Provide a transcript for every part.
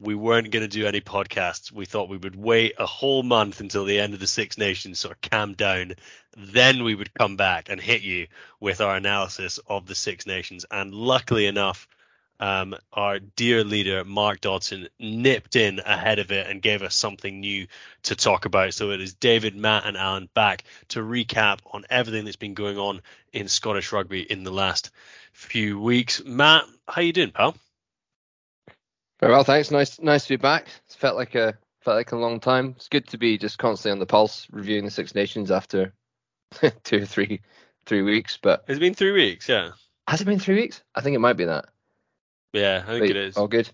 we weren't going to do any podcasts. We thought we would wait a whole month until the end of the Six Nations sort of calmed down. Then we would come back and hit you with our analysis of the Six Nations. And luckily enough, um, our dear leader, Mark Dodson, nipped in ahead of it and gave us something new to talk about. So it is David, Matt, and Alan back to recap on everything that's been going on in Scottish rugby in the last few weeks. Matt, how you doing, pal? Very well, thanks. Nice, nice to be back. It's felt like a felt like a long time. It's good to be just constantly on the pulse, reviewing the Six Nations after two or three three weeks. But it's been three weeks, yeah. Has it been three weeks? I think it might be that. Yeah, I think Wait, it is. All good.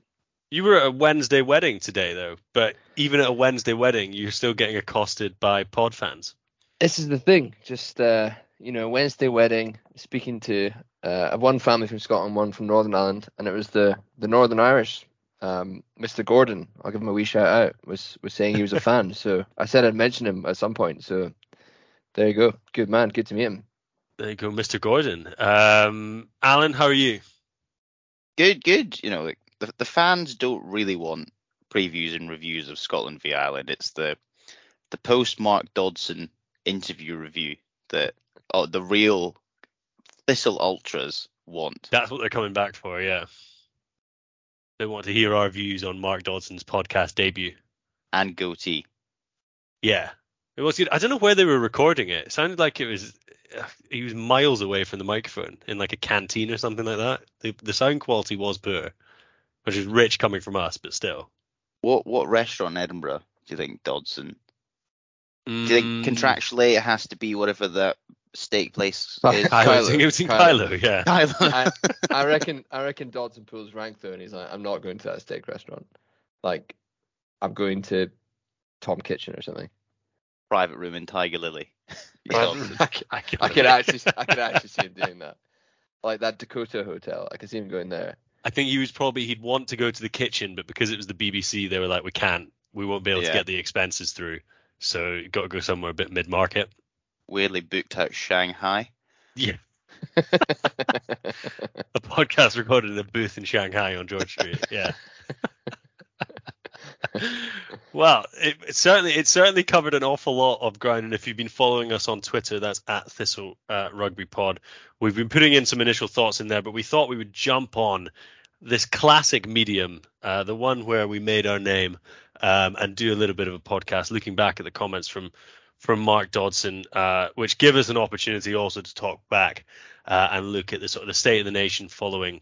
You were at a Wednesday wedding today, though. But even at a Wednesday wedding, you're still getting accosted by pod fans. This is the thing. Just uh, you know, Wednesday wedding. Speaking to uh, one family from Scotland, one from Northern Ireland, and it was the the Northern Irish um, Mr. Gordon, I'll give him a wee shout out, was was saying he was a fan. So I said I'd mention him at some point. So there you go. Good man. Good to meet him. There you go, Mr. Gordon. Um, Alan, how are you? Good, good. You know, like, the the fans don't really want previews and reviews of Scotland v Ireland. It's the the post Mark Dodson interview review that oh, the real Thistle ultras want. That's what they're coming back for, yeah. They want to hear our views on Mark Dodson's podcast debut. And goatee. Yeah, it was good. I don't know where they were recording it. It sounded like it was uh, he was miles away from the microphone in like a canteen or something like that. The the sound quality was poor, which is rich coming from us, but still. What what restaurant in Edinburgh do you think Dodson? Do you think Mm, contractually it has to be whatever the steak place is? Kyloe, I it was in Kyloe. Kyloe, yeah. Kyloe. I, I reckon I reckon Dodson pulls rank though, and he's like, I'm not going to that steak restaurant. Like, I'm going to Tom Kitchin or something. Private room in Tiger Lily. I, c- I could actually I could actually see him doing that. Like that Dakota hotel, I could see him going there. I think he was probably he'd want to go to the Kitchin, but because it was the BBC, they were like, we can't, we won't be able to get the expenses through, so you got to go somewhere a bit mid market. Weirdly booked out Shanghai. Yeah, a podcast recorded in a booth in Shanghai on George Street. Yeah. well, it, it certainly it certainly covered an awful lot of ground, and if you've been following us on Twitter, that's at Thistle uh, Rugby Pod. We've been putting in some initial thoughts in there, but we thought we would jump on this classic medium, uh, the one where we made our name, um, and do a little bit of a podcast, looking back at the comments from from Mark Dodson, uh, which give us an opportunity also to talk back uh, and look at the sort of the state of the nation following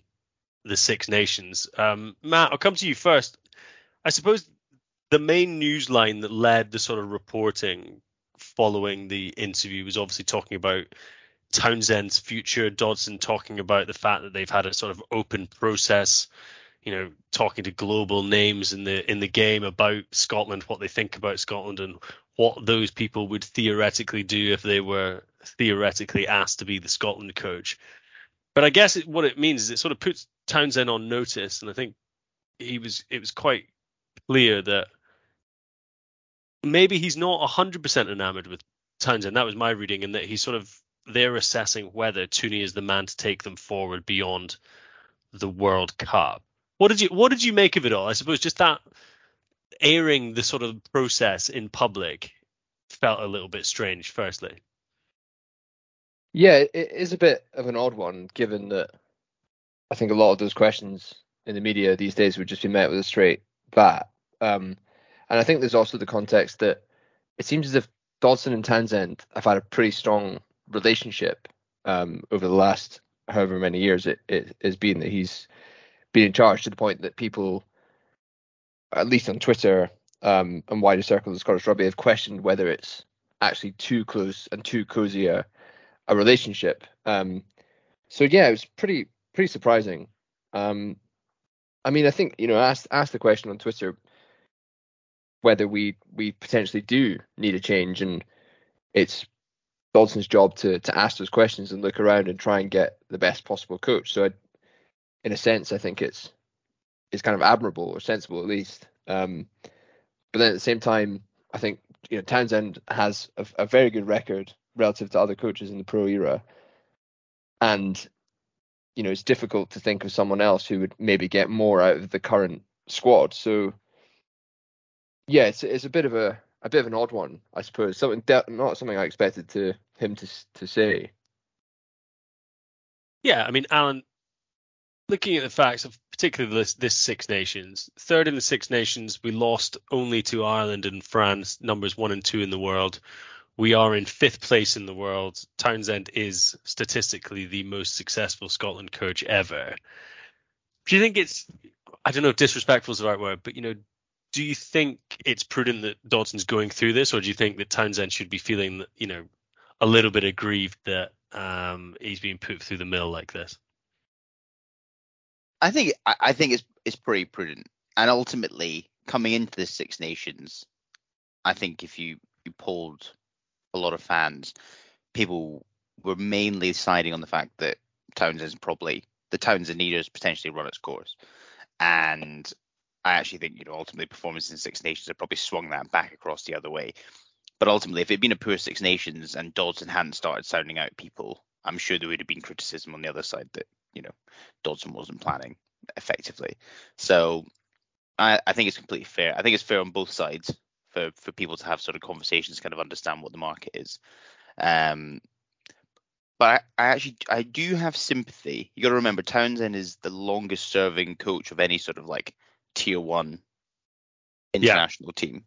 the Six Nations. Um, Matt, I'll come to you first. I suppose the main news line that led the sort of reporting following the interview was obviously talking about Townsend's future. Dodson talking about the fact that they've had a sort of open process, you know, talking to global names in the in the game about Scotland, what they think about Scotland, and what those people would theoretically do if they were theoretically asked to be the Scotland coach. But I guess it, what it means is it sort of puts Townsend on notice, and I think he was it was quite clear that maybe he's not 100% enamored with Townsend. That was my reading, and that he's sort of they're assessing whether Tooney is the man to take them forward beyond the World Cup. What did you What did you make of it all? I suppose just that airing the sort of process in public felt a little bit strange. Firstly, yeah, it is a bit of an odd one, given that I think a lot of those questions in the media these days would just be met with a straight bat. Um, and I think there's also the context that it seems as if Dodson and Townsend have had a pretty strong relationship um, over the last however many years it, it has been that he's been in charge to the point that people, at least on Twitter um, and wider circles of Scottish rugby, have questioned whether it's actually too close and too cozy a, a relationship. Um, so yeah, it was pretty pretty surprising. Um, I mean, I think you know, asked asked the question on Twitter whether we we potentially do need a change, and it's Dodson's job to to ask those questions and look around and try and get the best possible coach. So, I, in a sense, I think it's it's kind of admirable or sensible at least. Um, but then at the same time, I think you know Townsend has a, a very good record relative to other coaches in the pro era, and you know, it's difficult to think of someone else who would maybe get more out of the current squad. So yeah, it's it's a bit of a a bit of an odd one, I suppose. Something de- not something I expected to him to to say. Yeah, I mean, Alan, looking at the facts of particularly this, this Six Nations, third in the Six Nations, we lost only to Ireland and France, numbers one and two in the world. We are in fifth place in the world. Townsend is statistically the most successful Scotland coach ever. Do you think it's, I don't know if disrespectful is the right word, but you know, do you think it's prudent that Dodson's going through this, or do you think that Townsend should be feeling, you know, a little bit aggrieved that um, he's being put through the mill like this? I think I think it's it's pretty prudent, and ultimately coming into the Six Nations, I think if you you pulled a lot of fans, people were mainly siding on the fact that Townsend's probably the Townsend leaders potentially run its course. And I actually think, you know, ultimately performance in Six Nations have probably swung that back across the other way. But ultimately, if it had been a poor Six Nations and Dodson hadn't started sounding out people, I'm sure there would have been criticism on the other side that, you know, Dodson wasn't planning effectively. So I, I think it's completely fair. I think it's fair on both sides for for people to have sort of conversations, kind of understand what the market is. Um, but I, I actually I do have sympathy. You got to remember Townsend is the longest serving coach of any sort of like tier one international yeah. team.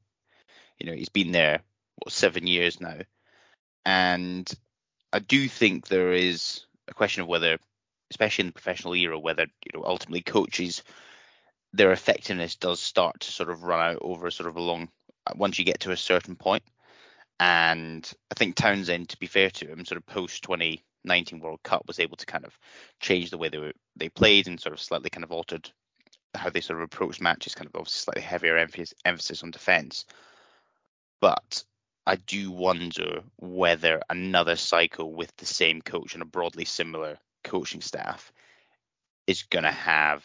You know, he's been there what seven years now, and I do think there is a question of whether, especially in the professional era, whether you know ultimately coaches their effectiveness does start to sort of run out over sort of a long uh, once you get to a certain point. And I think Townsend, to be fair to him, sort of post 2019 World Cup was able to kind of change the way they were they played and sort of slightly kind of altered how they sort of approached matches, kind of obviously slightly heavier emphasis, emphasis on defence. But I do wonder whether another cycle with the same coach and a broadly similar coaching staff is going to have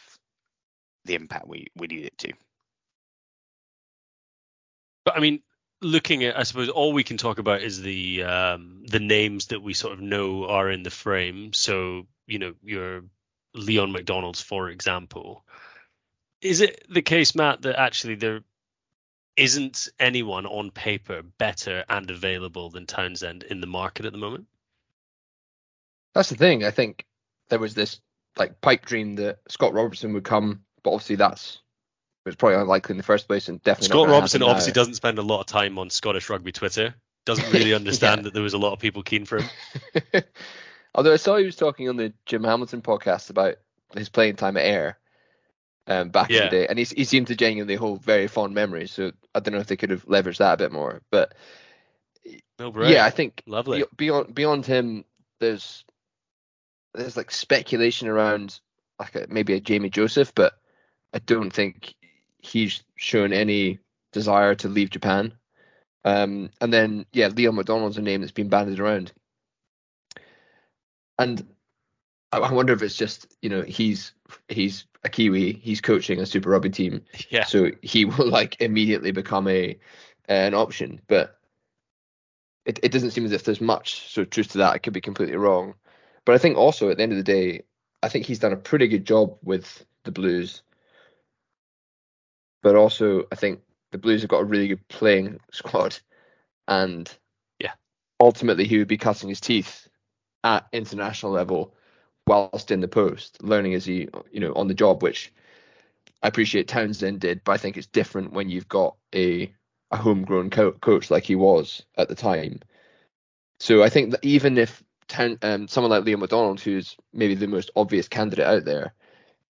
the impact we, we need it to. But I mean, looking at, I suppose all we can talk about is the um, the names that we sort of know are in the frame. So you know, your Leon MacDonald's, for example. Is it the case, Matt, that actually there isn't anyone on paper better and available than Townsend in the market at the moment? That's the thing. I think there was this like pipe dream that Scott Robertson would come, but obviously that's was probably unlikely in the first place, and definitely Scott Robertson obviously now. doesn't spend a lot of time on Scottish rugby Twitter. Doesn't really understand yeah. that there was a lot of people keen for him. Although I saw he was talking on the Jim Hamilton podcast about his playing time at Ayr um, back yeah. in the day, and he, he seemed to genuinely hold very fond memories. So I don't know if they could have leveraged that a bit more, but No yeah, I think Lovely. beyond beyond him, there's there's like speculation around like a, maybe a Jamie Joseph, but I don't think he's shown any desire to leave Japan. Um, and then yeah, Leon MacDonald's a name that's been bandied around, and I, I wonder if it's just you know he's he's a Kiwi, he's coaching a Super Rugby team, Yeah. so he will like immediately become a an option. But it, it doesn't seem as if there's much sort of truth to that. I could be completely wrong. But I think also at the end of the day, I think he's done a pretty good job with the Blues. But also I think the Blues have got a really good playing squad. And Yeah. ultimately he would be cutting his teeth at international level whilst in the post, learning as he you know, on the job, which I appreciate Townsend did, but I think it's different when you've got a a homegrown co- coach like he was at the time. So I think that even if Town, um, someone like Liam McDonald, who's maybe the most obvious candidate out there,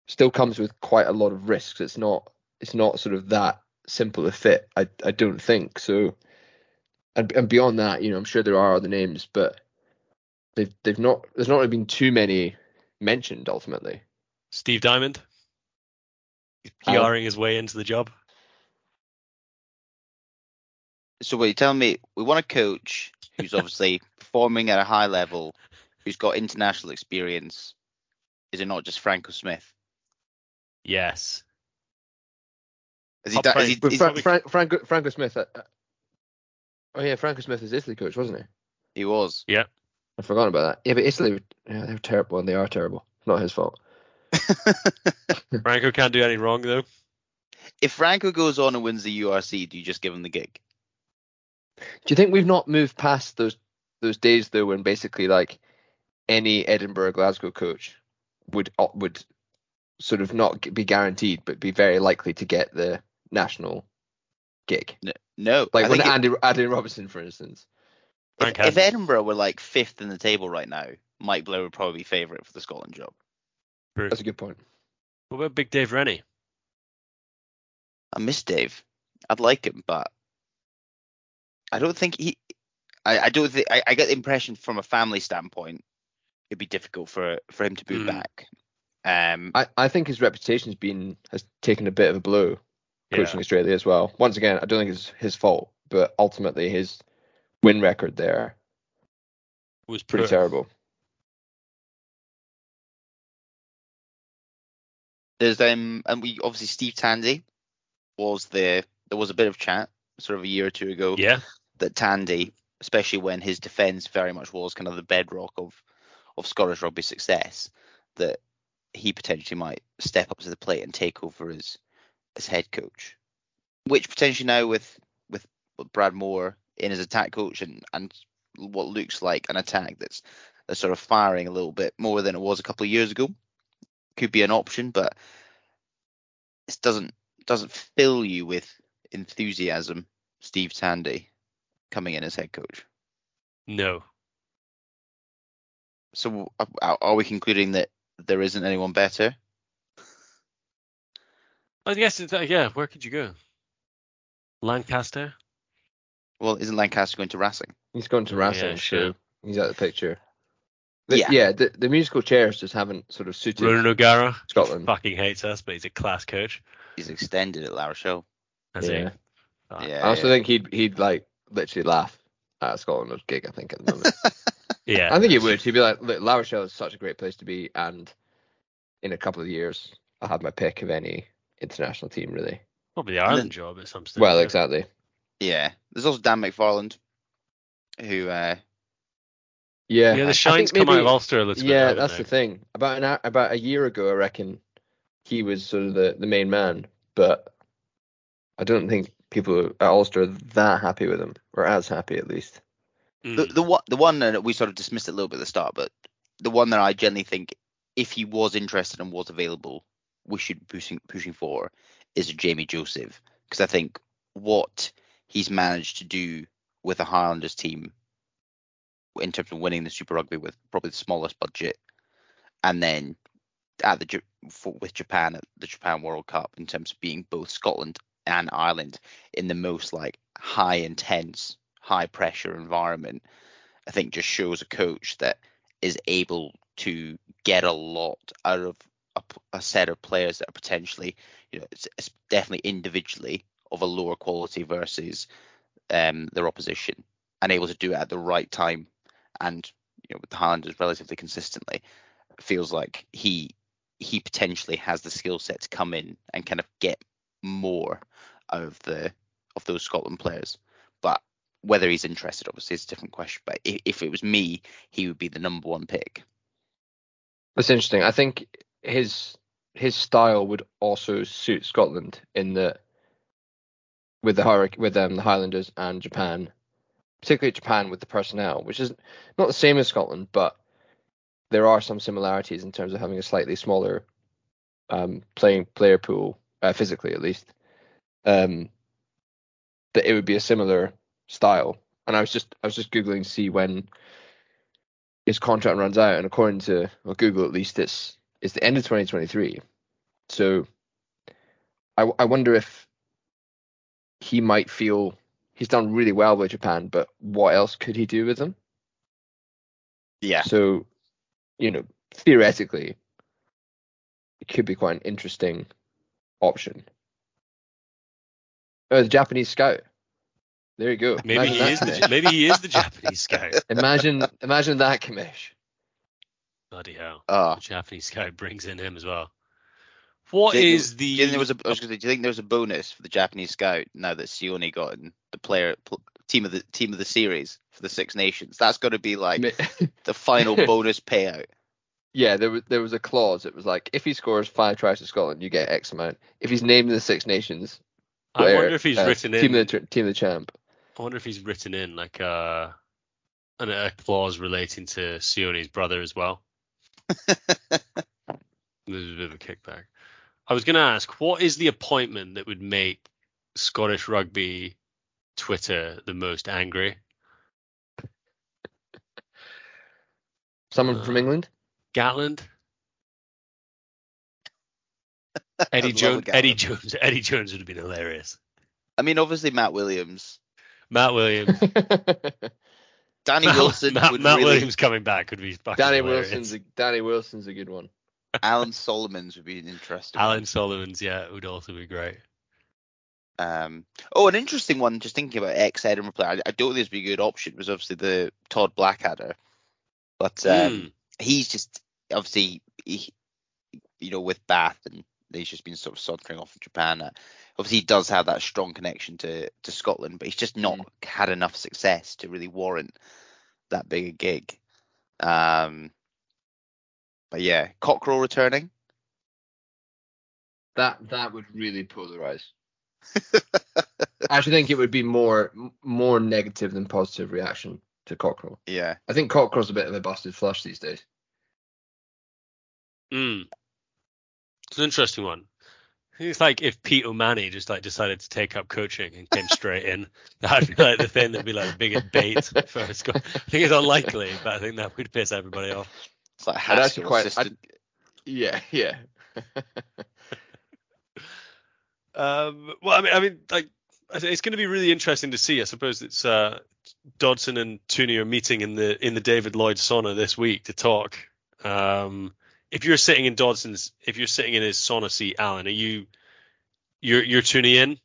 still comes with quite a lot of risks. It's not it's not sort of that simple a fit. I I don't think so. And, and beyond that, you know, I'm sure there are other names, but they've they've not there's not really been too many mentioned ultimately. Steve Diamond. He's. PRing his way into the job. So what you telling me? We want a coach who's obviously performing at a high level, who's got international experience. Is it not just Franco Smith? Yes. Is he? I'll da- is he, But is- Fra- Frank, Franco, Franco Smith. Uh, uh, oh yeah, Franco Smith is Italy coach, wasn't he? he was. Yeah. I forgot about that. Yeah, but Italy, yeah, they're terrible, and they are terrible. Not his fault. Franco can't do any wrong though. if Franco goes on and wins the URC, do you just give him the gig? Do you think we've not moved past those those days though, when basically like any Edinburgh Glasgow coach would uh, would sort of not be guaranteed, but be very likely to get the national gig, No. like I when think if- Andy Andy Robinson, for instance. If, if. Edinburgh were like fifth in the table right now, Mike Blair would probably be favourite for the Scotland job. True. That's a good point. What about Big Dave Rennie? I miss Dave. I'd like him, but I don't think he. I, I don't think I, I get the impression from a family standpoint, it'd be difficult for for him to move Hmm. back. Um, I, I think his reputation's been has taken a bit of a blow coaching Yeah. Australia as well. Once again, I don't think it's his fault, but ultimately his win record there Was pretty poor. terrible. there's um, and we obviously Steve Tandy was there. There was a bit of chat sort of a year or two ago Yeah. that Tandy, especially when his defence very much was kind of the bedrock of of Scottish rugby success, that he potentially might step up to the plate and take over as as head coach. Which potentially now with with Brad Mooar in as attack coach and and what looks like an attack that's that's sort of firing a little bit more than it was a couple of years ago, could be an option, but it doesn't doesn't fill you with enthusiasm. Steve Tandy coming in as head coach. No. So are, are we concluding that there isn't anyone better? I guess it's, uh, yeah. Where could you go? Lancaster. Well, isn't Lancaster going to Racing? He's going to Racing, yeah, sure. so he's out of the picture. The- Yeah. yeah, the, the musical chairs just haven't sort of suited Ronan O'Gara. Scotland. Fucking hates us, but he's a class coach. He's extended at La Rochelle. Has Yeah. he? Uh, Yeah. I also think he'd he'd like literally laugh at Scotland's gig. I think at the moment. Yeah. I think he would. He'd be like, "Look, La Rochelle is such a great place to be, and in a couple of years, I'll have my pick of any international team, really." Probably the Ireland then- job at some stage. Well, yeah. exactly. Yeah. There's also Dan McFarland, who uh, Yeah, Yeah, I- I the shines think come out of maybe- Ulster a little bit. Yeah, that's they? the thing. About an hour, about a year ago, I reckon he was sort of the, the main man, but I don't think people at Ulster are that happy with him, or as happy at least. Mm. the the one the one that we sort of dismissed a little bit at the start, but the one that I generally think if he was interested and was available, we should be pushing pushing for is Jamie Joseph because I think what he's managed to do with the Highlanders team in terms of winning the Super Rugby with probably the smallest budget, and then at the for, with Japan at the Japan World Cup in terms of being both Scotland and Ireland in the most like high intense high pressure environment, I think just shows a coach that is able to get a lot out of a, a set of players that are potentially, you know, it's, it's definitely individually of a lower quality versus um, their opposition, and able to do it at the right time, and you know, with the Highlanders relatively consistently, feels like he he potentially has the skill set to come in and kind of get more out of the of those Scotland players. But whether he's interested, obviously, is a different question. But if, if it was me, he would be the number one pick. That's interesting. I think his his style would also suit Scotland in that with the with um, the Highlanders and Japan, particularly Japan with the personnel, which is not the same as Scotland, but there are some similarities in terms of having a slightly smaller um, playing player pool, uh, physically at least. Um, that it would be a similar style. And I was just I was just googling to see when his contract runs out, and according to well, Google at least, it's it's the end of 2023. So I I wonder if he might feel he's done really well with Japan, but what else could he do with them? Yeah. So, you know, theoretically, it could be quite an interesting option. Oh, the Japanese scout. There you go. Maybe Imagine he that, is the maybe he is the Japanese scout. Imagine, imagine that, Kamish. Bloody hell. Uh, The Japanese scout brings in him as well. What do you think is there- the do you think there was a, I was say, do you think there was a bonus for the Japanese scout now that Sione got in the player pl- team of the team of the series for the Six Nations? That's got to be like the final bonus payout. Yeah, there was there was a clause. It was like if he scores five tries for Scotland, you get X amount. If he's named in the Six Nations, I wonder if he's uh, written team in of the team of the champ. I wonder if he's written in like a an, a clause relating to Sione's brother as well. There's a bit of a kickback. I was going to ask, what is the appointment that would make Scottish rugby Twitter the most angry? Someone Uh, from England. Gatland? Eddie I'd Jones. Eddie Jones. Eddie Jones would have been hilarious. I mean, obviously Matt Williams, Matt Williams. Danny Matt, Wilson Matt, would Matt really, Williams coming back would be fucking Danny hilarious. Wilson's a, Danny Wilson's a good one. Alan Solomons would be an interesting. one. Alan Solomons, yeah, would also be great. Um, oh, an interesting one. Just thinking about ex Edinburgh player, I, I don't think this would be a good option. Was obviously the Todd Blackadder, but um, Hmm. He's just obviously he, you know with Bath and he's just been sort of sauntering off in Japan. Uh, obviously, he does have that strong connection to to Scotland, but he's just not had enough success to really warrant that big a gig. Um, but yeah, Cockerill returning. That that would really polarize. I actually think it would be more more negative than positive reaction to Cockerill. Yeah, I think Cockerill's a bit of a busted flush these days. Mm. It's an interesting one. It's like if Pete O'Mahony just like decided to take up coaching and came straight in. That'd be like the thing that'd be like the biggest bait for Scott. I think it's unlikely, but I think that would piss everybody off. it's like I'd actually Haskell quite. assistant. I'd, yeah, yeah. Um, well, I mean, I mean, like, it's going to be really interesting to see. I suppose it's uh, Dodson and Tooney are meeting in the in the David Lloyd sauna this week to talk. Um, if you're sitting in Dodson's, if you're sitting in his sauna seat, Alan, are you you're you're tuning in,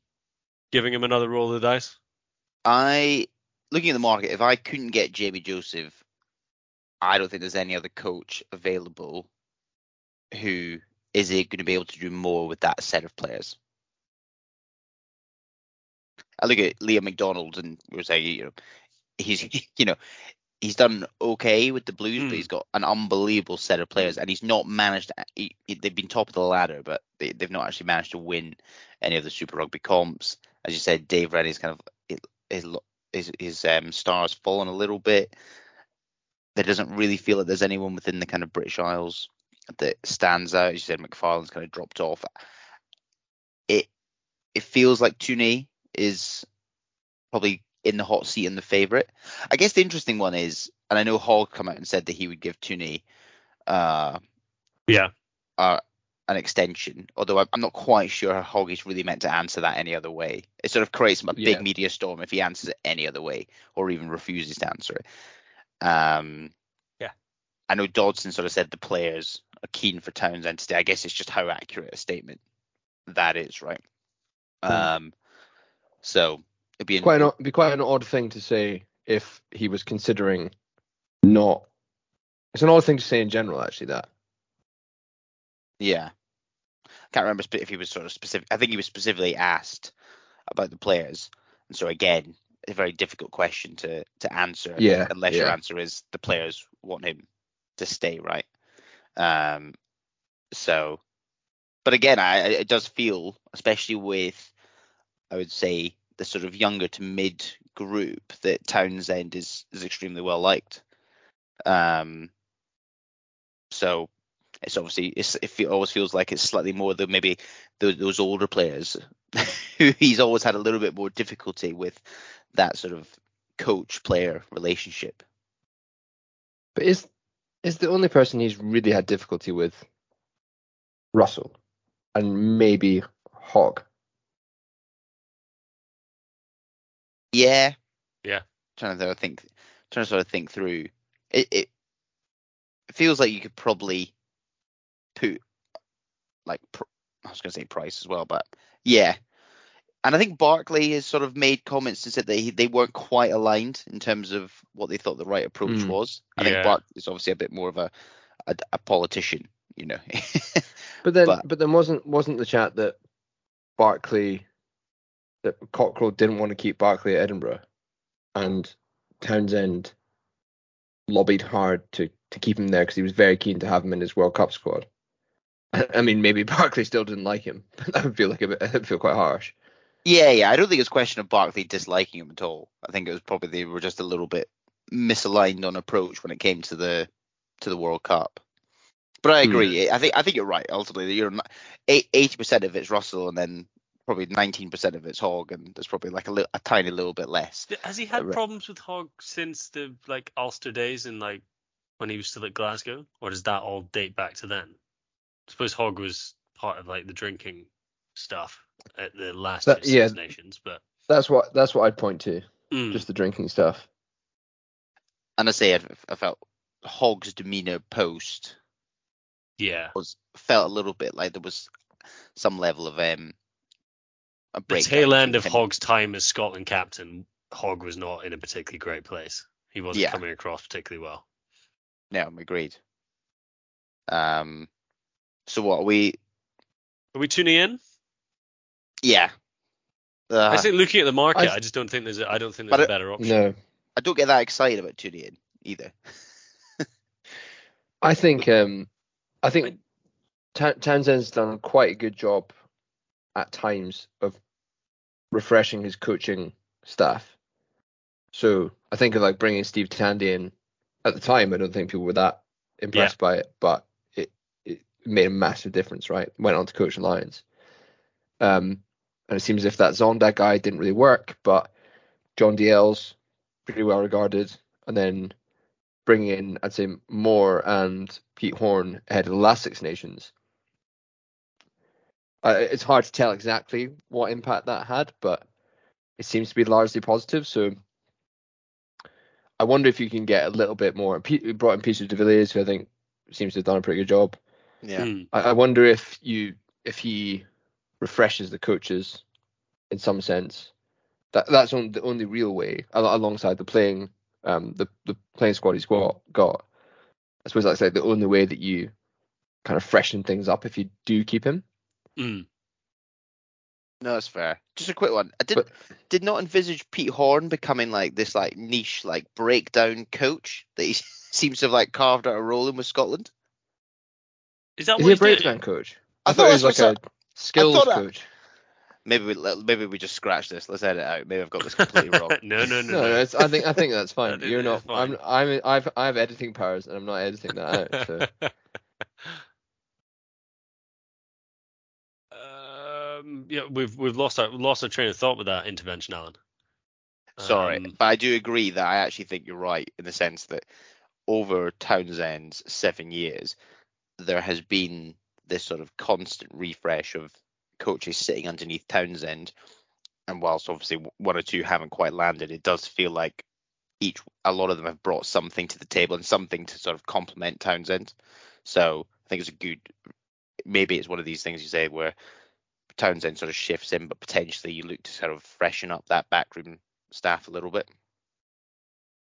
giving him another roll of the dice? I looking at the market, if I couldn't get Jamie Joseph, I don't think there's any other coach available who is going to be able to do more with that set of players. I look at Liam McDonald and we're saying, you know, he's you know, he's done okay with the Blues, Hmm. but he's got an unbelievable set of players, and he's not managed. He, he- they've been top of the ladder, but they, they've not actually managed to win any of the Super Rugby comps. As you said, Dave Rennie's kind of his his his um, stars fallen a little bit. There doesn't really feel like there's anyone within the kind of British Isles that stands out. As you said, McFarland's kind of dropped off. It it feels like Tooney is probably in the hot seat and the favourite. I guess the interesting one is, and I know Hogg come out and said that he would give Tooney uh, Yeah. uh, an extension. Although I'm I'm not quite sure how Hogg is really meant to answer that any other way. It sort of creates a Yeah. big media storm if he answers it any other way or even refuses to answer it. Um, Yeah. I know Dodson sort of said the players are keen for Townsend to stay. I guess it's just how accurate a statement that is, right? Um, so it'd be quite an, it'd be quite an odd thing to say if he was considering not. It's an odd thing to say in general, actually. That Yeah. I can't remember if he was sort of specific. I think he was specifically asked about the players, and so again, a very difficult question to to answer. Yeah, Unless your answer is the players want him to stay, right? Um. So, but again, I- it does feel, especially with, I would say, the sort of younger to mid group, that Townsend is is extremely well liked. Um. So it's obviously it's, it always feels like it's slightly more than maybe those, those older players who he's always had a little bit more difficulty with that sort of coach player relationship. but is is the only person he's really had difficulty with Russell and maybe Hogg. Yeah. Yeah. Trying to think, trying to sort of think through. It it feels like you could probably put like pr- I was going to say Price as well, but yeah. And I think Barclay has sort of made comments and said that he, they weren't quite aligned in terms of what they thought the right approach Mm. was. I Yeah. think Barclay is obviously a bit more of a a, a politician, you know. But then, but, But- then wasn't wasn't the chat that Barclay that Cockerill didn't want to keep Barclay at Edinburgh, and Townsend lobbied hard to to keep him there because he was very keen to have him in his World Cup squad. I mean, maybe Barclay still didn't like him. that would feel like a bit. That would feel quite harsh. Yeah, yeah. I don't think it's a question of Barclay disliking him at all. I think it was probably they were just a little bit misaligned on approach when it came to the to the World Cup. But I hmm. agree. I think I think you're right. Ultimately, you're eighty percent of it's Russell, and then probably nineteen percent of it's Hogg, and there's probably like a, li- a tiny little bit less. Has he had Right. problems with Hogg since the like Ulster days and like when he was still at Glasgow, or does that all date back to then? I suppose Hogg was part of like the drinking stuff at the last That- Six yeah. Nations, but That's what that's what I'd point to. mm, Just the drinking stuff. And I say I, I felt Hogg's demeanor post yeah, was felt a little bit like there was some level of um a the tail end of him- Hogg's time as Scotland captain, Hogg was not in a particularly great place. He wasn't Yeah. coming across particularly well. No, I'm agreed. Um, so what are we? Are we tuning in? Yeah. Uh, I think looking at the market, I- I, just don't think there's a, I don't think there's a better option. No, I don't get that excited about tuning in either. I think um, I think Ta- Townsend's done quite a good job at times of refreshing his coaching staff. So I think of like bringing Steve Tandy in at the time. I don't think people were that impressed by it, but it it made a massive difference. Right, went on to coach the Lions. Um, and it seems as if that Zonda guy didn't really work, but John Dalziel's pretty well regarded, and then bringing in, I'd say, Mooar and Pete Horne ahead of the last Six Nations. Uh, it's hard to tell exactly what impact that had, but it seems to be largely positive. So I wonder if you can get a little bit more. Pete we brought in Pieter de Villiers, who I think seems to have done a pretty good job. Yeah. Mm. I, I wonder if you if he refreshes the coaches in some sense. That that's on the only real way al- alongside the playing um the the playing squad he's got got. I suppose that's like the only way that you kind of freshen things up if you do keep him. Mm. No, that's fair. Just a quick one. I did But- did not envisage Pete Horne becoming like this like niche like breakdown coach that he seems to have like carved out a role in with Scotland. Is that Is what he a he's doing? breakdown coach? I I, thought thought he was like what a skills coach. Maybe we maybe we just scratch this. Let's edit it out. Maybe I've got this completely wrong. no, no, no, No, no, it's, I think I think that's fine. think You're that's not. I'm. I'm. I've. I have editing powers, and I'm not editing that out. So. Yeah, we've we've lost our lost our train of thought with that intervention, Alan. Sorry, Um, but I do agree that I actually think you're right in the sense that over Townsend's seven years, there has been this sort of constant refresh of coaches sitting underneath Townsend, and whilst obviously one or two haven't quite landed, it does feel like each a lot of them have brought something to the table and something to sort of complement Townsend. So I think it's a good. Maybe it's one of these things you say where Townsend sort of shifts in, but potentially you look to sort of freshen up that backroom staff a little bit.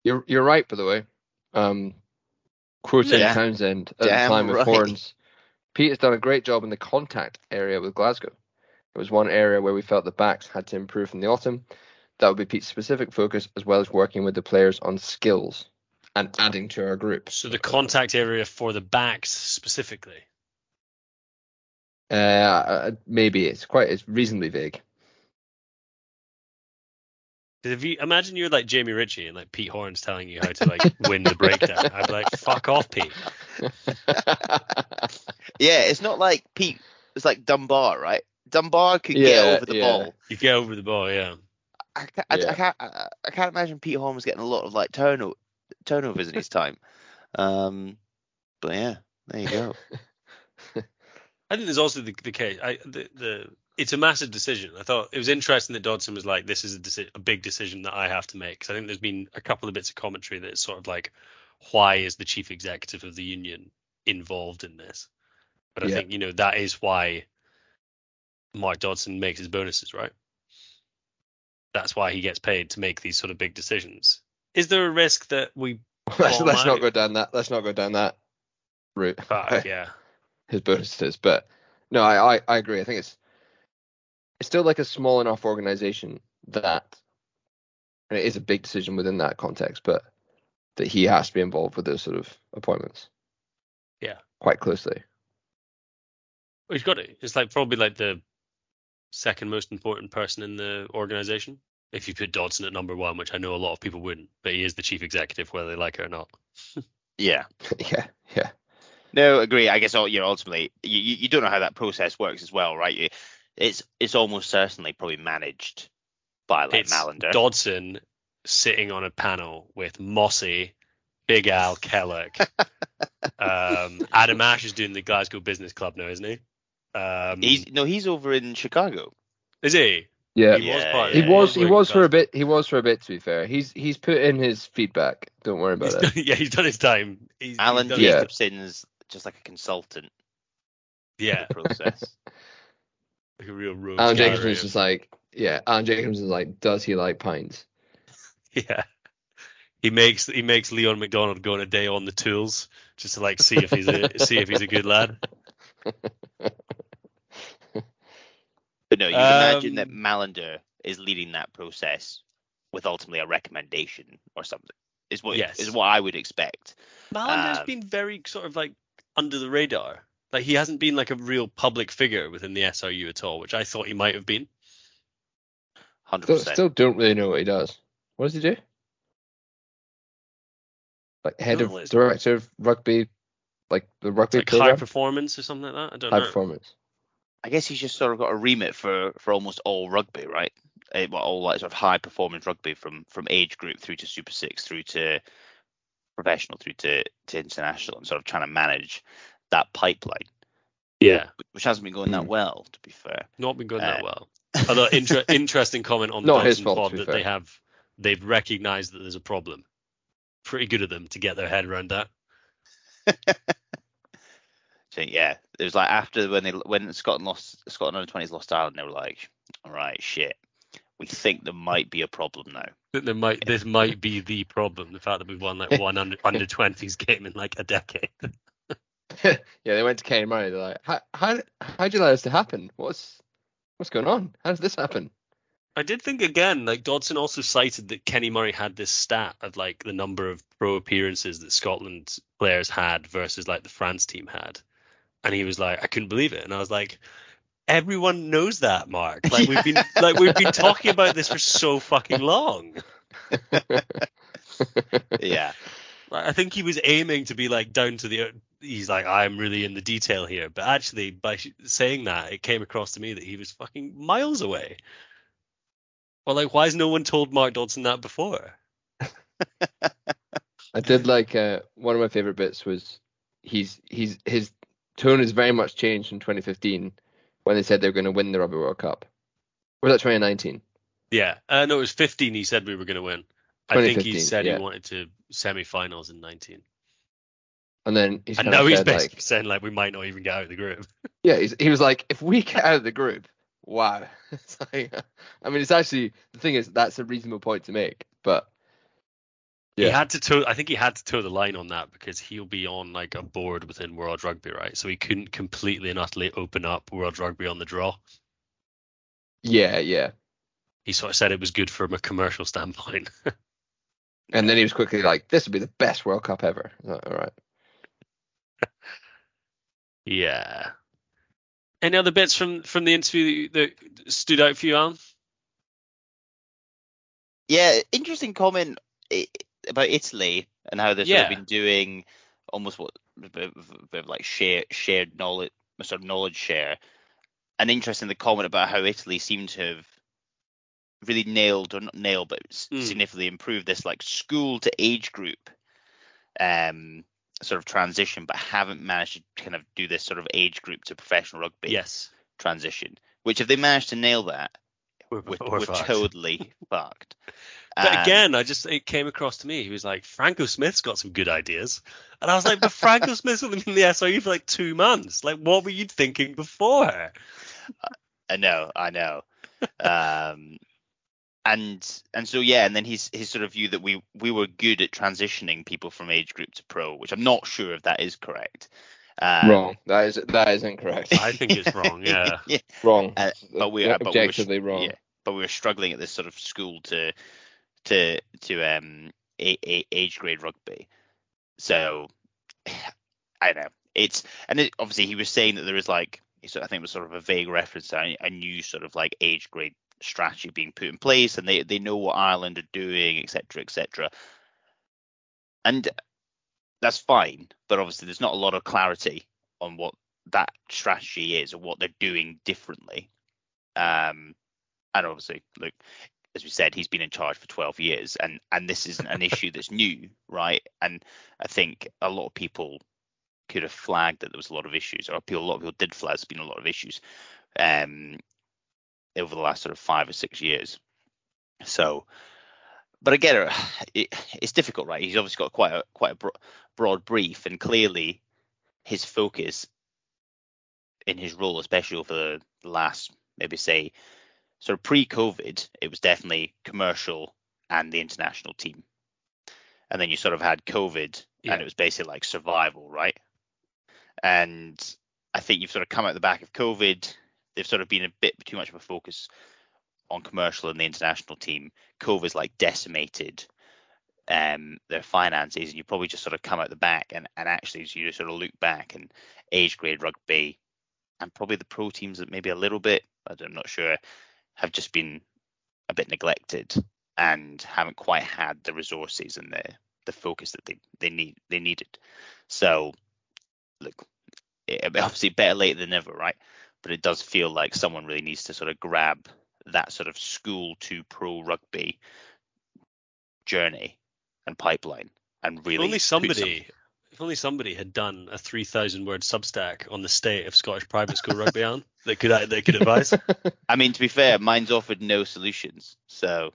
You're you're right, by the way. Um, quoting Yeah. Townsend at Damn the time of. Horne's, Pete has done a great job in the contact area with Glasgow. It was one area where we felt the backs had to improve in the autumn. That would be Pete's specific focus, as well as working with the players on skills and adding to our group. So the contact area for the backs specifically. Uh, uh, maybe it's quite it's reasonably vague. 'Cause If you imagine you're like Jamie Ritchie and like Pete Horne's telling you how to like win the breakdown, I'd be like, fuck off, Pete. Yeah, it's not like Pete. It's like Dunbar, right? Dunbar could get over the yeah. ball. You get over the ball, yeah. I, ca- I, Yeah. I can't. I, I can't imagine Pete Holmes getting a lot of like turno- turnovers in his time. Um, but yeah, there you go. I think there's also the, the case. I, the, the it's a massive decision. I thought it was interesting that Dodson was like, "This is a, deci- a big decision that I have to make." Because I think there's been a couple of bits of commentary that it's sort of like, "Why is the chief executive of the union involved in this?" But I Yeah. think you know that is why Mark Dodson makes his bonuses, right? That's why he gets paid to make these sort of big decisions. Is there a risk that we let's, let's not go down that. Let's not go down that route. fuck yeah? His bonuses. But no, I, I, I agree. I think it's it's still like a small enough organization that and it is a big decision within that context, but that he has to be involved with those sort of appointments. Yeah. Quite closely. Well, he's got it. It's like probably like the second most important person in the organization. If you put Dodson at number one, which I know a lot of people wouldn't, but he is the chief executive, whether they like it or not. Yeah. yeah, yeah. No, agree. I guess you know, ultimately you, you you don't know how that process works as well, right? It's it's almost certainly probably managed by like it's Mallinder. Dodson sitting on a panel with Mossy, Big Al, Kellock. um, Adam Ashe is doing the Glasgow Business Club now, isn't he? Um, he's no, he's over in Chicago. is he? Yeah. He was Yeah, part of He it. was he was for a bit he was for a bit to be fair. He's he's put in his feedback. Don't worry about He's it. done, yeah, he's done his time. He's, Alan he's done Yeah. Jacobsen's just like a consultant yeah, process. like a real rogue. Alan gallery Jacobsen's just like yeah, Alan Jacobsen's like, does he like pints? Yeah. He makes he makes Leon MacDonald go on a day on the tools just to like see if he's a see if he's a good lad. But no, you can imagine that Um, Mallinder is leading that process with ultimately a recommendation or something. Is what Yes. is what I would expect. Mallinder's Um, been very sort of like under the radar. Like he hasn't been like a real public figure within the SRU at all, which I thought he might have been. Hundred Still, percent. still don't really know what he does. What does he do? Like head of know director of rugby, like the rugby Like high performance or something like that. I don't high know. High performance. I guess he's just sort of got a remit for for almost all rugby, right? Eh, well, all like sort of high performance rugby from from age group through to Super Six through to professional through to to international, and sort of trying to manage that pipeline, Yeah, which hasn't been going that Hmm. well, to be fair. not been going Uh, that well. Although inter- interesting comment on the Not his Dodson fault, pod that fair. they have they've recognised that there's a problem. Pretty good of them to get their head around that. So yeah, it was like after when they when Scotland lost Scotland under twenties lost Ireland, they were like, all right, shit, we think there might be a problem now. That there might this might be the problem. The fact that we've won like one under under twenties game in like a decade. yeah, they went to Murray. They're like, how how how'd you allow this to happen? What's what's going on? How does this happen? I did think again, like Dodson also cited that Kenny Murray had this stat of like the number of pro appearances that Scotland players had versus like the France team had. And he was like, I couldn't believe it. And I was like, everyone knows that, Mark. Like we've been like we've been talking about this for so fucking long. Yeah, I think he was aiming to be like down to the. He's like, I'm really in the detail here, but actually, by saying that, it came across to me that he was fucking miles away. Well, like, why has no one told Mark Dodson that before? I did like uh, one of my favorite bits was he's he's his tone has very much changed in 2015 when they said they were going to win the Rugby World Cup. Or was that 2019? Yeah, uh, no, it was 15. He said we were going to win. I think he said yeah. he wanted to semi-finals in 19, And then he's and now he's said, basically like, saying like we might not even get out of the group. yeah, he's, he was like, if we get out of the group, wow. It's like, I mean, it's actually the thing is that's a reasonable point to make, but He had to toe. I think he had to toe the line on that because he'll be on like a board within World Rugby, right? So he couldn't completely and utterly open up World Rugby on the draw. yeah, yeah. He sort of said it was good from a commercial standpoint. And then he was quickly like, this would be the best World Cup ever. Like, All right. yeah. Any other bits from from the interview that, that stood out for you, Alan? Yeah, interesting comment i- about Italy and how they've sort of been doing almost what a bit of, a bit of like share, shared knowledge, sort of knowledge share. And interesting the comment about how Italy seemed to have really nailed or not nailed, but Mm. significantly improved this like school to age group um sort of transition, but haven't managed to kind of do this sort of age group to professional rugby Yes. transition. Which if they manage to nail that, We're, we're, we're we're fucked. totally fucked. But Um, again, I just it came across to me. He was like, Franco Smith's got some good ideas, and I was like, but Franco Smith's only been in the SRU for like two months. Like, what were you thinking before? I know, I know. um, and and so yeah, and then his his sort of view that we we were good at transitioning people from age group to pro, which I'm not sure if that is correct. Um, wrong. That is that is incorrect. I think it's wrong. Yeah. yeah, wrong. Uh, but we are but we were, objectively wrong. Yeah, but we were struggling at this sort of school to to to um a, a, age grade rugby. So I don't know. It's and it, obviously he was saying that there is like so I think it was sort of a vague reference to a, a new sort of like age grade strategy being put in place, and they they know what Ireland are doing, etc. etc. And that's fine, but obviously there's not a lot of clarity on what that strategy is or what they're doing differently. Um, and obviously, look, as we said, he's been in charge for 12 years, and and this isn't an issue that's new, right? And I think a lot of people could have flagged that there was a lot of issues, or a lot of people did flag there's been a lot of issues um, over the last sort of five or six years. So, but again, it it's difficult, right? He's obviously got quite a quite a bro- broad brief, and clearly his focus in his role, especially over the last maybe say sort of pre-COVID, it was definitely commercial and the international team. And then you sort of had COVID, Yeah. and it was basically like survival, right? And I think you've sort of come out the back of COVID. They've sort of been a bit too much of a focus on commercial and the international team. COVID's like decimated um, their finances, and you probably just sort of come out the back and, and actually as you sort of look back and age grade rugby and probably the pro teams that maybe a little bit, I'm not sure, have just been a bit neglected and haven't quite had the resources and the the focus that they they need they needed. So look, it, obviously better late than never, right? But it does feel like someone really needs to sort of grab that sort of school to pro rugby journey and pipeline and really only somebody, if only somebody had done a three thousand word Substack on the state of Scottish private school rugby on that could uh, they could advise. I mean, to be fair, mine's offered no solutions, so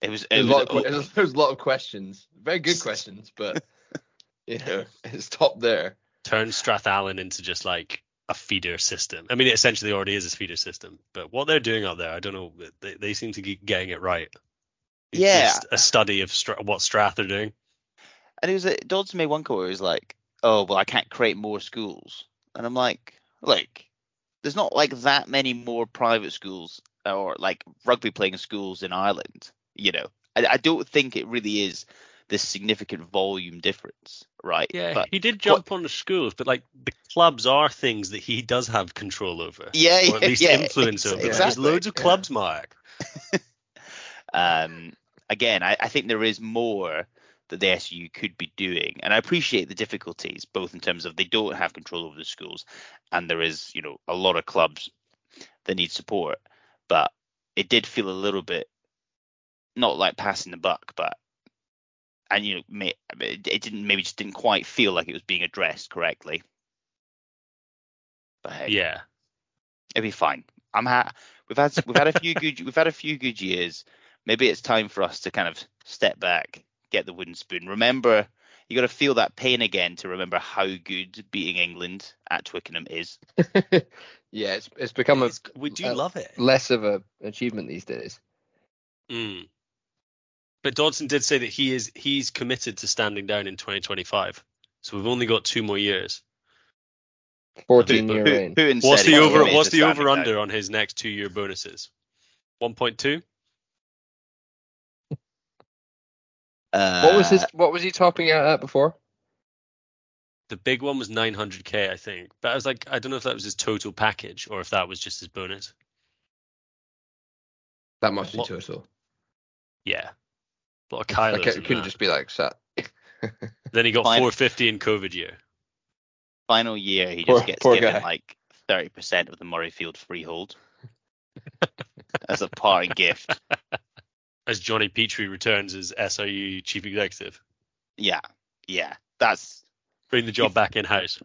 it was. It There's a, was lot of, que- there's, there's a lot of questions. Very good questions, but you know, it's top there. Turn Strathallan into just like a feeder system. I mean, it essentially already is a feeder system, but what they're doing out there, I don't know. They, they seem to be getting it right. It's Yeah. just a study of Stra- what Strath are doing. And it was a, Dodds made one call where he was like, "Oh, well, I can't create more schools," and I'm like, "Look, there's not like that many more private schools or like rugby playing schools in Ireland. You know, I, I don't think it really is this significant volume difference, right? Yeah, but he did jump on the schools, but like the clubs are things that he does have control over. yeah, or at least yeah, influence over. There's loads of yeah. clubs, Mark. Um, again, I, I think there is more that the SU could be doing, and I appreciate the difficulties, both in terms of they don't have control over the schools, and there is, you know, a lot of clubs that need support. But it did feel a little bit not like passing the buck, but and you know, it didn't maybe just didn't quite feel like it was being addressed correctly. But heck. Yeah. it'd be fine. I'm ha- we've had we've had a few good we've had a few good years. Maybe it's time for us to kind of step back, get the wooden spoon. Remember, you got to feel that pain again to remember how good beating England at Twickenham is. yeah, it's it's become a, It's- we do uh, love it. less of a achievement these days. Mm. But Dodson did say that he is he's committed to standing down in 2025. So we've only got two more years. 14 Who- year who- reign. Putin What's the over what's the standing over down. under on his next two year bonuses? 1.2? Uh, What was his? What was he topping out at before? The big one was 900k, I think. But I was like, I don't know if that was his total package or if that was just his bonus. That must be What- total. Yeah. A lot Like, it couldn't that. just be like sat. Then he got Fine. 450 in COVID year. final year he Poor- just gets poor given guy. like 30% of the Murrayfield freehold as a parting gift. As Johnny Petrie returns as SRU chief executive. Yeah, yeah. That's Bring the job back in house.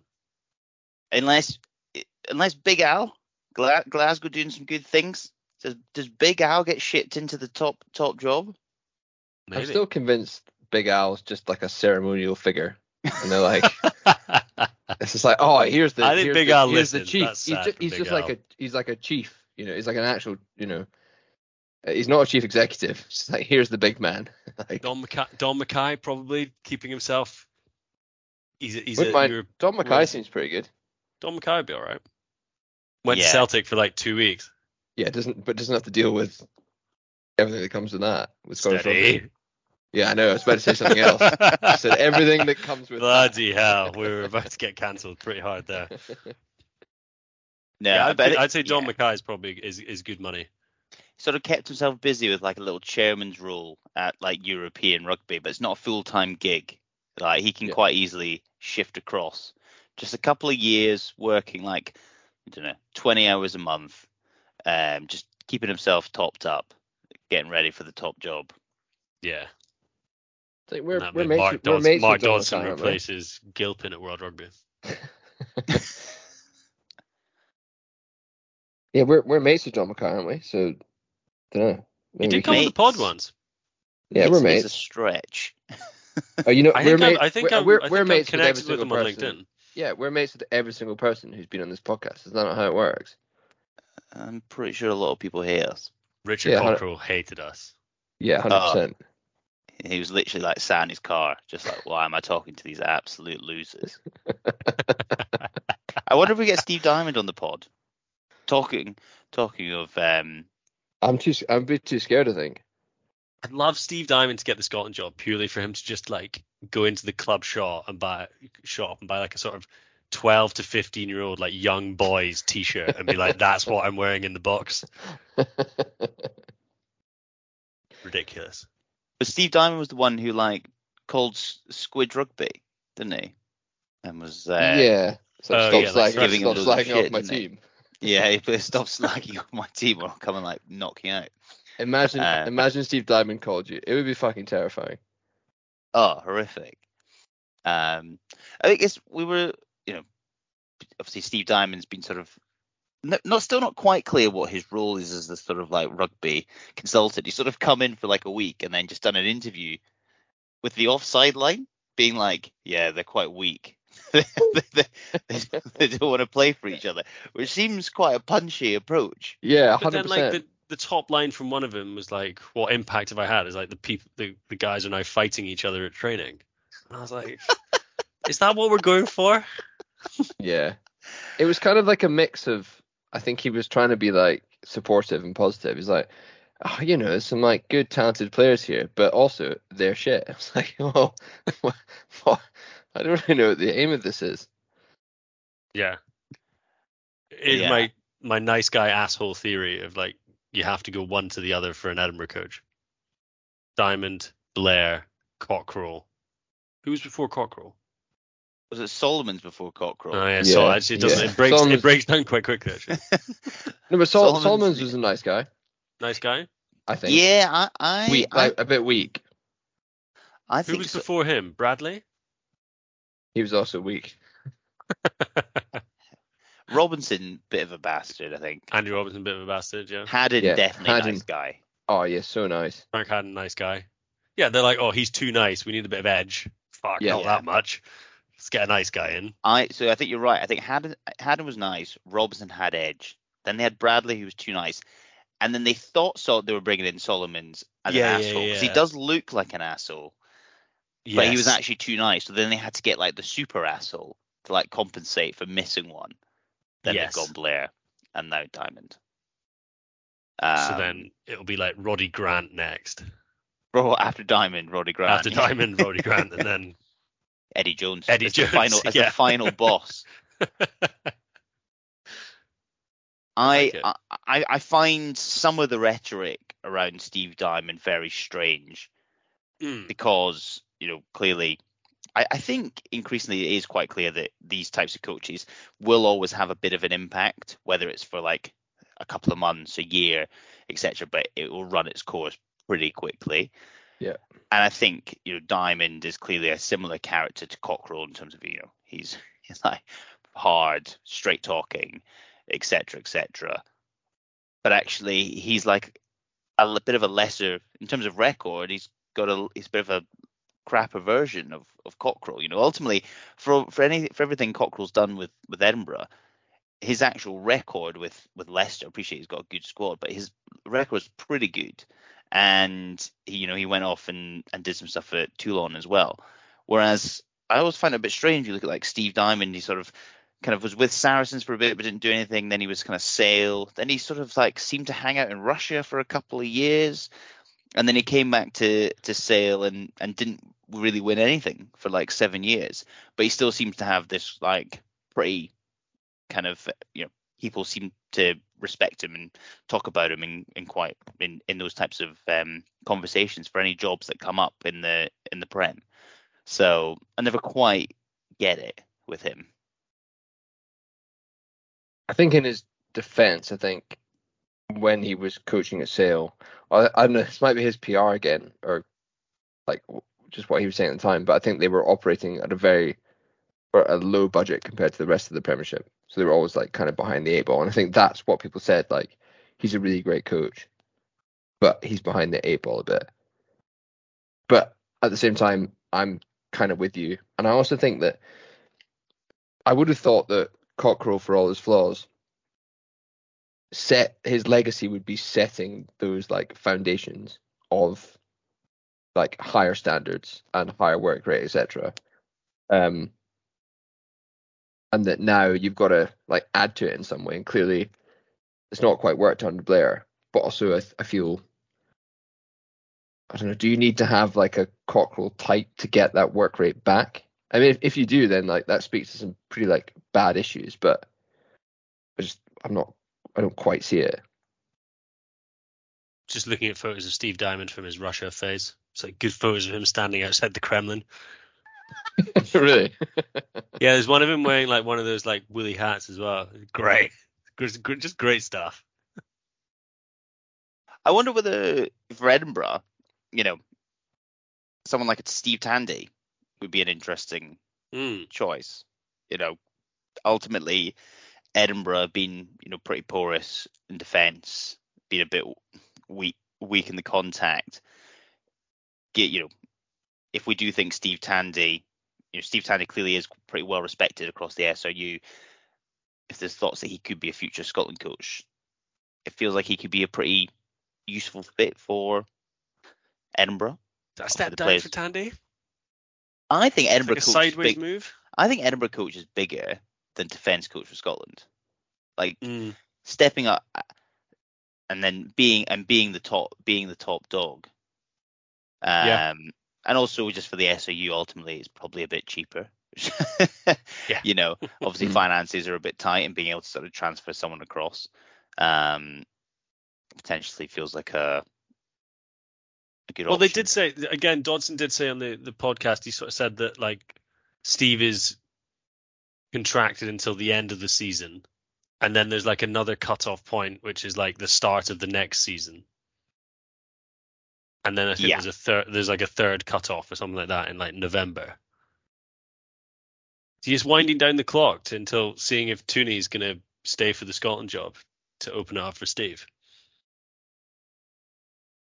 unless unless Big Al Gla- Glasgow doing some good things. Does does Big Al get shipped into the top top job? I'm still convinced Big Al's just like a ceremonial figure, and they're like, it's just like, oh, here's the. I think here's Big the, Al here's the chief. That's he's sad just, he's Big just like a he's like a chief. You know, he's like an actual. You know, he's not a chief executive. It's like here's the big man. like, Dom McKay, Dom McKay probably keeping himself. He's a, he's wouldn't a, mind- Euro- Dom McKay well- seems pretty good. Dom McKay would be all right. Went to Celtic for like two weeks. Yeah, doesn't but doesn't have to deal with everything that comes with that. With Scottish rugby. Steady. Yeah, I know. I was about to say something else. I said everything that comes with that. Hell, we were about to get cancelled pretty hard there. No, Yeah, I I'd, I'd say Dom yeah. McKay is probably is, is good money. Sort of kept himself busy with like a little chairman's role at like European rugby, but it's not a full time gig. Like he can Yeah. quite easily shift across. Just a couple of years working like I don't know, twenty hours a month, um, just keeping himself topped up, getting ready for the top job. Yeah. It's like we're And that we're meant mates, Mark, with- we're Dodson, mates Mark Dodson Mackay, aren't replaces Gilpin at World Rugby. Yeah, we're we're mates with John Mackay, aren't we? So, don't know. He Maybe we did come can- on the pod Mates. once. Yeah, we're It's- mates. It's a stretch. Oh, you know, I we're think, I'm, mates. I think we're, I'm, we're, I think we're I'm mates with every connected with single him on person. LinkedIn. Yeah, we're mates with every single person who's been on this podcast. Is that not how it works? I'm pretty sure a lot of people hate us. Richard Yeah, Cockerill hated us. Yeah, hundred percent. He was literally like sat in his car, just like, why am I talking to these absolute losers? I wonder if we get Steve Diamond on the pod. Talking, talking of, um, I'm too. I'm a bit too scared. I think. I'd love Steve Diamond to get the Scotland job purely for him to just like go into the club shop and buy shop and buy like a sort of 12 to 15 year old like young boys t-shirt and be like that's what I'm wearing in the box. Ridiculous. but Steve Diamond was the one who like called Squid Rugby, didn't he? And was, uh, yeah. So Oh, stop yeah, like slagging, giving stop him loads of slagging off my didn't team. Yeah, he put stop slagging off my team or I'll come and like knock you out. Imagine, Uh, imagine Steve Diamond called you. It would be fucking terrifying. Oh, horrific. Um, I think it's we were, you know, obviously Steve Diamond's been sort of not still not quite clear what his role is as the sort of like rugby consultant. He's sort of come in for like a week and then just done an interview with the offside line, being like, yeah, they're quite weak. They, they- they- they don't want to play for each other, which seems quite a punchy approach. Yeah, 100%. But hundred then like the, the top line from one of them was like what impact have I had? Is like the people the, the guys are now fighting each other at training. And I was like is that what we're going for? Yeah, it was kind of like a mix of. I think he was trying to be like supportive and positive. He's like, oh, you know, there's some like good, talented players here, but also they're shit. I was like, well, what, what? I don't really know what the aim of this is. Yeah. It's Yeah. my my nice guy asshole theory of like you have to go one to the other for an Edinburgh coach. Diamond, Blair, Cockerill. Who was before Cockerill? Was it Solomon's before Cockerill? Oh yeah, so actually it doesn't yeah. it breaks Solomon's- it breaks down quite quickly actually. No, but Sol- Solomon's- Solomons was a nice guy. nice guy. I think. yeah, I, I, weak, I, like, a bit weak. I Who think was so- before him? Bradley? He was also weak. Robinson, bit of a bastard, I think. Andrew Robinson, bit of a bastard, yeah. Hadden, Yeah, definitely a Hadden. nice guy. Oh yeah, so nice. Frank Hadden, nice guy. Yeah, they're like, oh, he's too nice. We need a bit of edge. Fuck, Yeah. not Yeah. that much. Let's get a nice guy in. I so I think you're right. I think Hadden Hadden was nice. Robinson had edge. Then they had Bradley, who was too nice. And then they thought so they were bringing in Solomons as Yeah, an asshole because he yeah. does look like an asshole, but he was actually too nice. So then they had to get like the super asshole to like compensate for missing one. Then Yes. they've gone Blair and now Diamond. So Um, then it'll be like Roddy Grant next. bro, after Diamond, Roddy Grant, After Diamond, Roddy Grant, and then Eddie Jones, Eddie as Jones, the final, as yeah. the final boss. I. I I I find some of the rhetoric around Steve Diamond very strange Mm, because you know clearly I, I think increasingly it is quite clear that these types of coaches will always have a bit of an impact, whether it's for like a couple of months, a year, etc. But it will run its course pretty quickly. Yeah. And I think you know Diamond is clearly a similar character to Cockerill in terms of you know he's he's like hard, straight talking, etc. etc. But actually he's like a li- bit of a lesser in terms of record. He's got a he's a bit of a crapper version of of Cockerill. You know, ultimately for for any for everything Cockerill's done with with Edinburgh, his actual record with with Leicester. I appreciate he's got a good squad, but his record was pretty good. And he, you know, he went off and and did some stuff at Toulon as well. Whereas I always find it a bit strange. You look at like Steve Diamond. He sort of kind of was with Saracens for a bit, but didn't do anything. Then he was kind of Sale. Then he sort of like seemed to hang out in Russia for a couple of years and then he came back to to Sale and and didn't really win anything for like seven years, but he still seems to have this like pretty kind of you know people seem to respect him and talk about him in, in quite in in those types of um, conversations for any jobs that come up in the in the prem. So I never quite get it with him. I think in his defense, I think when he was coaching at Sale, I, I don't know, this might be his PR again, or like just what he was saying at the time, but I think they were operating at a very or a low budget compared to the rest of the Premiership. So they were always like kind of behind the eight ball, and I think that's what people said. Like he's a really great coach, but he's behind the eight ball a bit. But at the same time, I'm kind of with you, and I also think that I would have thought that Cockerill, for all his flaws, set his legacy would be setting those like foundations of like higher standards and higher work rate, etc. Um, and that now you've got to like add to it in some way. And clearly, it's not quite worked under Blair. But also, I, I feel I don't know. Do you need to have like a Cockerill type to get that work rate back? I mean, if, if you do, then like that speaks to some pretty like bad issues. But I just I'm not I don't quite see it. just looking at photos of Steve Diamond from his Russia phase. It's like good photos of him standing outside the Kremlin. really? Yeah, there's one of him wearing like one of those like woolly hats as well. Great, Just great stuff. I wonder whether for Edinburgh, you know, someone like Steve Tandy would be an interesting Mm. choice. You know, ultimately, Edinburgh have been, you know, pretty porous in defence, been a bit weak, weak in the contact. Get, you know, if we do think Steve Tandy, you know, Steve Tandy clearly is pretty well respected across the SRU. If there's thoughts that he could be a future Scotland coach, it feels like he could be a pretty useful fit for Edinburgh. For step down players. for Tandy. I think Edinburgh like a coach sideways big, move. I think Edinburgh coach is bigger than defence coach for Scotland. Like Mm. stepping up and then being and being the top being the top dog. Um Yeah. and also just for the SRU ultimately it's probably a bit cheaper. Yeah. You know, obviously Mhm. finances are a bit tight and being able to sort of transfer someone across um potentially feels like a Well, they did say again. Dodson did say on the the podcast. He sort of said that like Steve is contracted until the end of the season, and then there's like another cutoff point, which is like the start of the next season. And then I think Yeah. there's a third. There's like a third cutoff or something like that in like November. So you're just winding down the clock to, until seeing if Tooney's going to stay for the Scotland job to open it up for Steve.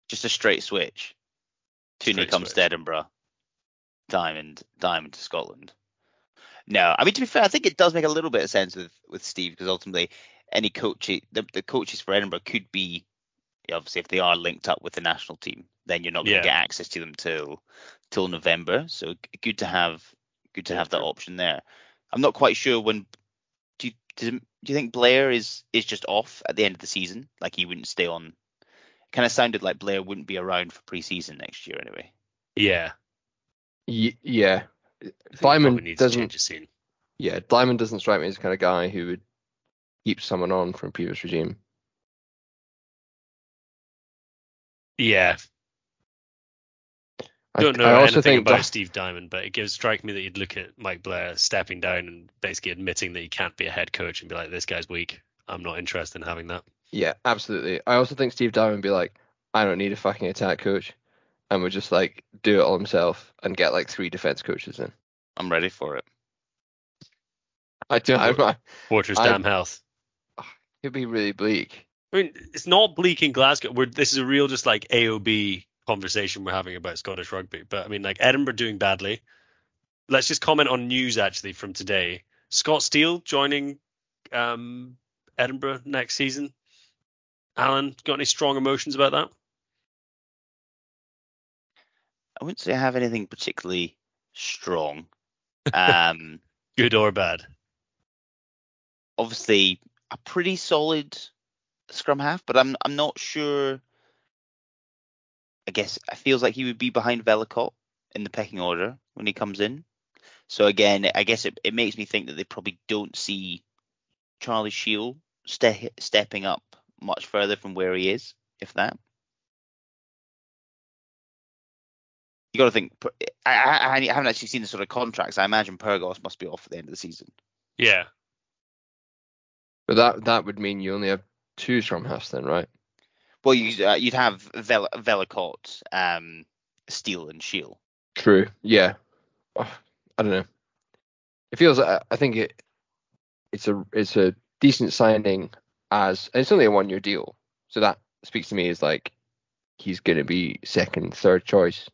Just a straight switch. Tooney Straight comes switch. to Edinburgh. Diamond, Diamond to Scotland. No, I mean to be fair, I think it does make a little bit of sense with with Steve because ultimately any coach, the, the coaches for Edinburgh could be obviously if they are linked up with the national team, then you're not going Yeah. to get access to them till till November. So good to have good to have that option there. I'm not quite sure when. Do you, do, do you think Blair is is just off at the end of the season? Like he wouldn't stay on. Kind of sounded like Blair wouldn't be around for pre-season next year anyway. Yeah. Y- yeah, I think he Diamond probably needs to doesn't- change scene. yeah. Diamond doesn't strike me as the kind of guy who would keep someone on from previous regime. Yeah. I, don't know I also anything think about Di- Steve Diamond, but it gives strike me that you'd look at Mike Blair stepping down and basically admitting that he can't be a head coach and be like, "This guy's weak. I'm not interested in having that." Yeah, absolutely. I also think Steve Diamond would be like, I don't need a fucking attack coach, and would just like do it all himself and get like three defense coaches in. I'm ready for it. I do. I, Fortress I- damn health. it'd be really bleak. I mean, it's not bleak in Glasgow. We're, this is a real just like AOB conversation we're having about Scottish rugby. But I mean, like Edinburgh doing badly. Let's just comment on news actually from today. Scott Steele joining um, Edinburgh next season. Alan, got any strong emotions about that? I wouldn't say I have anything particularly strong. Um, Good or bad? obviously a pretty solid scrum half, but I'm I'm not sure. I guess it feels like he would be behind Vellacott in the pecking order when he comes in. So again, I guess it, it makes me think that they probably don't see Charlie Shiel ste- stepping up much further from where he is, if that. You got to think. I, I, I haven't actually seen the sort of contracts. I imagine Pyrgos must be off at the end of the season. Yeah. But that that would mean you only have two scrum halves then, right? Well, you, uh, you'd have Vel- Vellacott, um, Steele, and Shiel. True. Yeah. Oh, I don't know. It feels. I I think it. It's a it's a decent signing as and it's only a one year deal, so that speaks to me as like he's going to be second, third choice.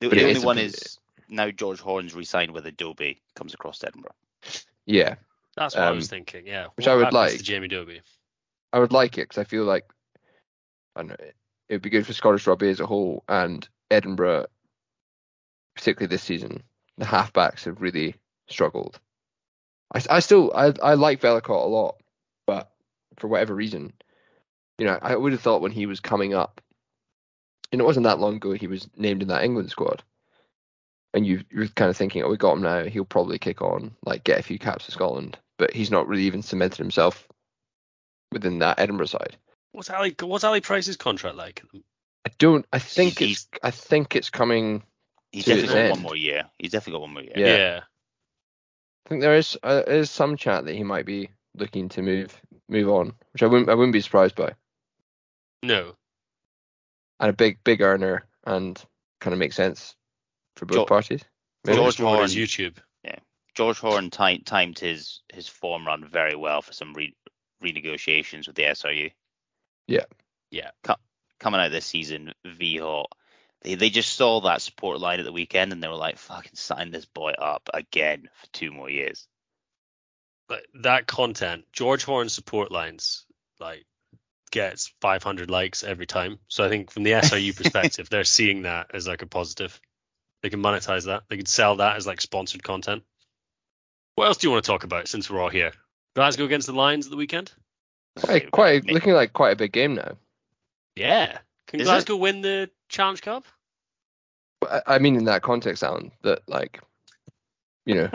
The, the only is one bit- is now George Horne's re-signed with Adobe, comes across to Edinburgh. Yeah, That's what I was Um, thinking. Yeah. which What I would like. To Jamie Dobie. I would like it because I feel like I don't know it would be good for Scottish rugby as a whole and Edinburgh, particularly this season. The halfbacks have really struggled. I, I still I I like Vellacott a lot, but for whatever reason, you know, I would have thought when he was coming up, and it wasn't that long ago he was named in that England squad, and you you're kind of thinking, oh, we got him now, he'll probably kick on, like get a few caps for Scotland, but he's not really even cemented himself within that Edinburgh side. What's Ali? What's Ali Price's contract like? I don't. I think He's- it's. I think it's coming. He's To his definitely got end. one more year. He's definitely got one more year. Yeah. I think there is. Uh, there is some chat that he might be looking to move move on, which I wouldn't. I wouldn't be surprised by. No. And a big big earner and kind of makes sense for both Jo- parties. Maybe. George George on Horn- YouTube. Yeah, George Horne ti- timed his his form run very well for some re- renegotiations with the SRU. Yeah. Yeah. Co- coming out this season, V Hot. They they just saw that support line at the weekend and they were like, "Fucking sign this boy up again for two more years." But that content, George Horne support lines, like gets 500 likes every time. So I think from the SRU perspective, they're seeing that as like a positive. They can monetize that. They can sell that as like sponsored content. What else do you want to talk about since we're all here? Glasgow against the Lions at the weekend? Quite, quite looking like quite a big game now. Yeah. Can Is it? Glasgow win the Challenge Cup? I, I mean, in that context, Alan, that like, you know,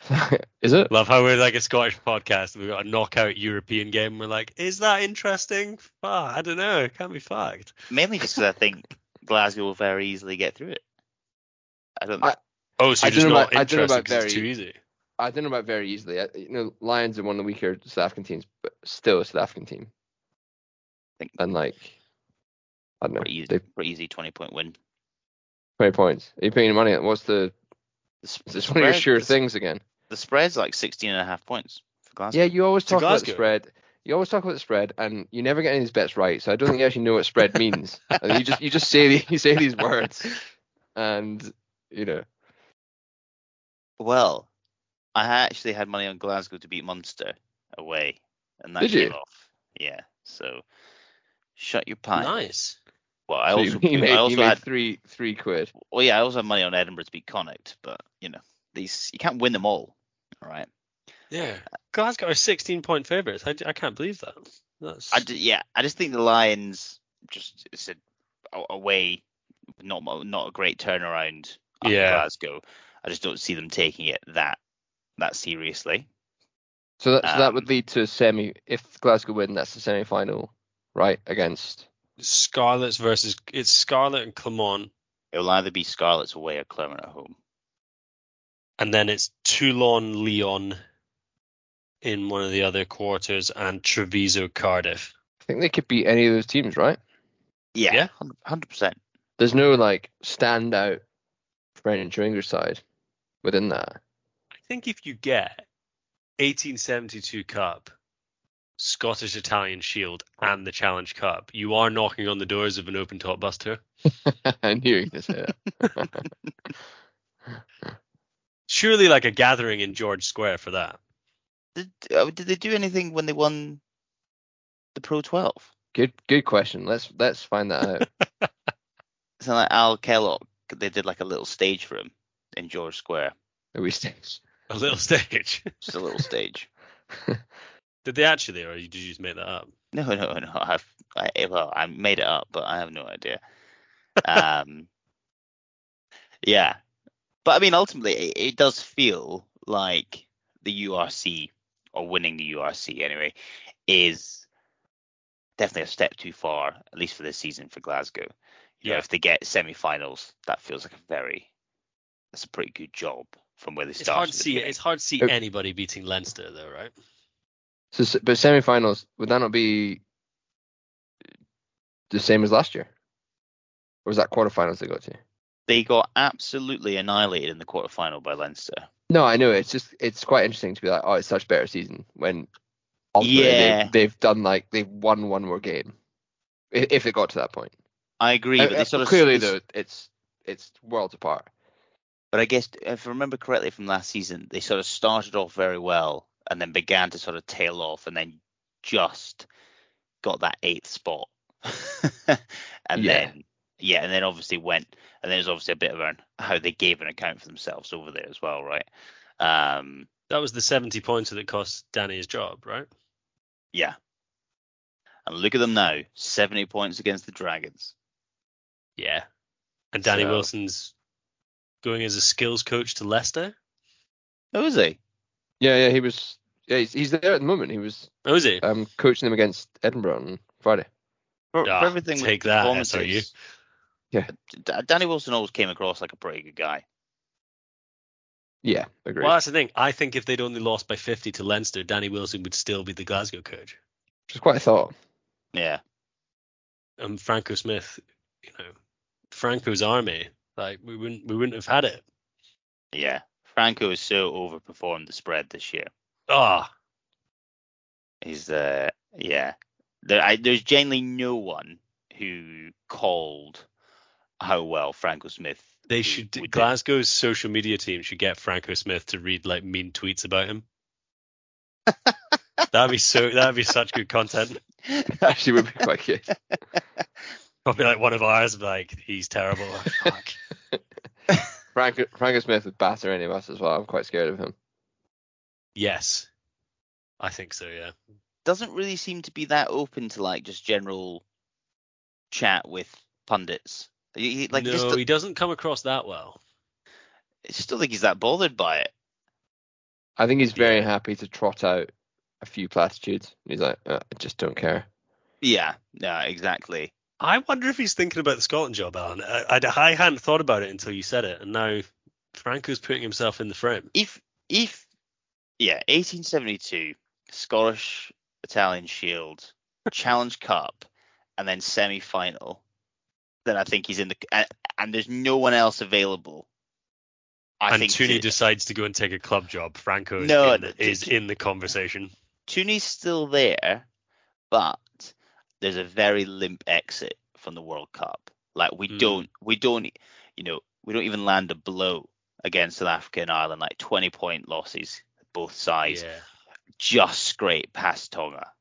is it? Love how we're like a Scottish podcast we've got a knockout European game. We're like, is that interesting? Fuck, I don't know. It can't be fucked. Mainly just because I think Glasgow will very easily get through it. I don't. I- Oh, so I you're just don't know not about- I don't know interested about because it's too very- easy. I don't know about very easily. I, you know, Lions are one of the weaker South African teams, but still a South African team. Think- And like, I don't know. pretty easy, They pretty easy twenty point win. twenty points. Are you paying money? What's the The, sp- the this one of your sure the things again? The spread's like 16 and a half points for Glasgow. Yeah, you always talk about the spread. You always talk about the spread, and you never get any of these bets right. So I don't think you actually know what spread means. And you just you just say the, you say these words, and you know. Well, I actually had money on Glasgow to beat Munster away, and that Did came you? off. Yeah, so shut your pie. Nice. Well, I so also, you, you made, I you also made had, three three quid. well, yeah, I also had money on Edinburgh to beat Connacht, but you know, these you can't win them all. All right. Yeah. Glasgow are 16 point favourites. I, I can't believe that. That's I d- yeah, I just think the Lions just it's a, a- away, not not a great turnaround. Yeah. Glasgow. I just don't see them taking it that that seriously. So that so that Um, would lead to a semi. If Glasgow win, that's the semi final, right? Against Scarlets versus it's Scarlet and Clermont, It will either be Scarlets away or Clermont at home. And then it's Toulon, Lyon in one of the other quarters, and Treviso, Cardiff. I think they could beat any of those teams, right? Yeah, Yeah. hundred percent. There's no like standout French or English side within that. I think if you get 1872 Cup, Scottish Italian Shield, and the Challenge Cup, you are knocking on the doors of an open top bus tour. I knew you were gonna say that. Surely like a gathering in George Square for that. Did uh, did they do anything when they won the Pro 12? good good question. Let's let's find that out. So like Al Kellock, they did like a little stage for him in George Square. A we stage? A little stage. Just a little stage. Did they actually, or did you just make that up? No, no, no. I've I, well, I made it up, but I have no idea. Um, yeah, but I mean, ultimately, it, it does feel like the URC or winning the URC anyway is definitely a step too far, at least for this season for Glasgow. You know, Yeah. if they get semi-finals, that feels like a very that's a pretty good job from where they It's started. hard at to the see. It's hard to see anybody beating Leinster, though, right? So, but semi-finals would that not be the same as last year, or was that quarterfinals they got to? They got absolutely annihilated in the quarterfinal by Leinster. No, I know. It's just it's quite interesting to be like, oh, it's such a better season when Yeah. they've, they've done like they've won one more game, if it got to that point. I agree, Uh, but uh, they sort of clearly though, it's it's worlds apart. But I guess if I remember correctly from last season, they sort of started off very well and then began to sort of tail off and then just got that eighth spot. and Yeah. then yeah, and then obviously went and then there's obviously a bit of an, how they gave an account for themselves over there as well, right? Um That was the 70 points that cost Danny his job, right? yeah. And look at them now, 70 points against the Dragons. Yeah. And Danny So- Wilson's going as a skills coach to Leicester. Oh, is he? Yeah, yeah, he was. Yeah, he's, he's there at the moment. He was Oh, is he? um coaching them against Edinburgh on Friday. For, for Ah, everything with take that, performances, Yeah. Danny Wilson always came across like a pretty good guy. Yeah, agreed. Well, that's the thing. I think if they'd only lost by 50 to Leinster, Danny Wilson would still be the Glasgow coach. Which is quite a thought. Yeah. And Franco Smith, you know, Franco's army, like we wouldn't we wouldn't have had it. Yeah, Franco has so overperformed the spread this year. Ah, He's uh yeah. There, I, there's genuinely no one who called how well Franco Smith. they should would. Glasgow's social media team should get Franco Smith to read like mean tweets about him. that'd be so that'd be such good content. Actually, would be quite good. Probably like one of ours, like he's terrible. Fuck. Franco, Franco Smith would batter any of us as well. I'm quite scared of him. Yes, I think so. Yeah. Doesn't really seem to be that open to like just general chat with pundits. He, he- like no, just, he doesn't come across that well. I just don't think he's that bothered by it. I think he's very Yeah. happy to trot out a few platitudes. He's like, uh, I just don't care. Yeah, no, exactly. I wonder if he's thinking about the Scotland job, Alan. I, I, I hadn't thought about it until you said it, and now Franco's putting himself in the frame. if if yeah, 1872 Scottish Italian Shield Challenge Cup and then semi final, then I think he's in the and, and there's no one else available I and think Tooney Tu- decides to go and take a club job. Franco is, No, in, th- is in the conversation. Tooney's still there, but there's a very limp exit from the World Cup. Like we Mm. don't, we don't, you know, we don't even land a blow against South Africa and Ireland. Like 20 point losses both sides, Yeah. just scrape past Tonga.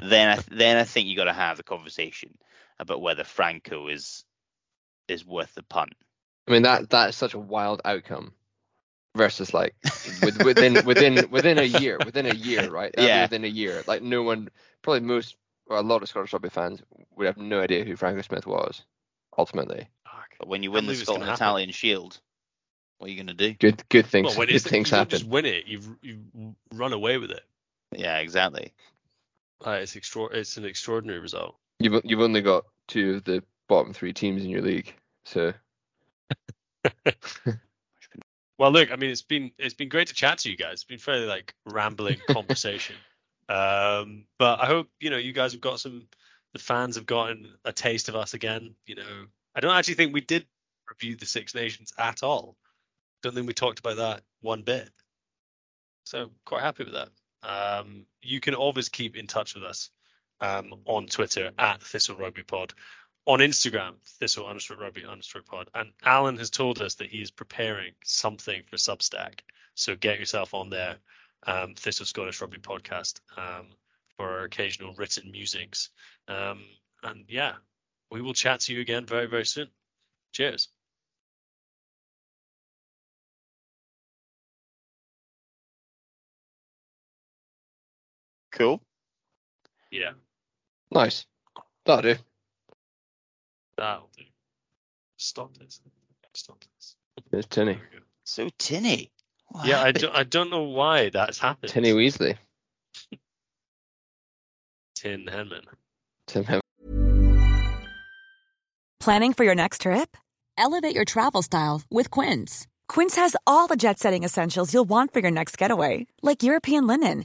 then, I, then I think you got to have the conversation about whether Franco is is worth the punt. I mean that that is such a wild outcome versus like with, within within within a year within a year right That'd Yeah. within a year like no one probably most or a lot of Scottish rugby fans would have no idea who Franco Smith was ultimately But when you win the believe it's Scotland happen. Italian Shield, what are you gonna do? good good things Well, when good it's, things you happen just win it, you've you run away with it. Yeah, exactly. Uh, it's extra- It's an extraordinary result. You've you've only got two of the bottom three teams in your league so Well, look, I mean, it's been it's been great to chat to you guys. It's been fairly like rambling conversation. Um, but I hope you know you guys have got some. The fans have gotten a taste of us again. You know, I don't actually think we did review the Six Nations at all. Don't think we talked about that one bit. So quite happy with that. Um, you can always keep in touch with us um, on Twitter at Thistle Rugby Pod, on Instagram Thistle understroke Rugby understroke Pod, and Alan has told us that he is preparing something for Substack. So get yourself on there, um, Thistle Scottish Rugby Podcast, um, for our occasional written musings. Um, and yeah, we will chat to you again very very soon. Cheers. Cool. Yeah, nice that'll do that'll do. Stop this. Stop this. there's Tinny There we go. So tinny. What Yeah, I happened? don't, I don't know why that's happened. Tinny Weasley Tin Henman. Tim Hem- Planning for your next trip? Elevate your travel style with Quince. Quince has all the jet setting essentials you'll want for your next getaway, like European linen,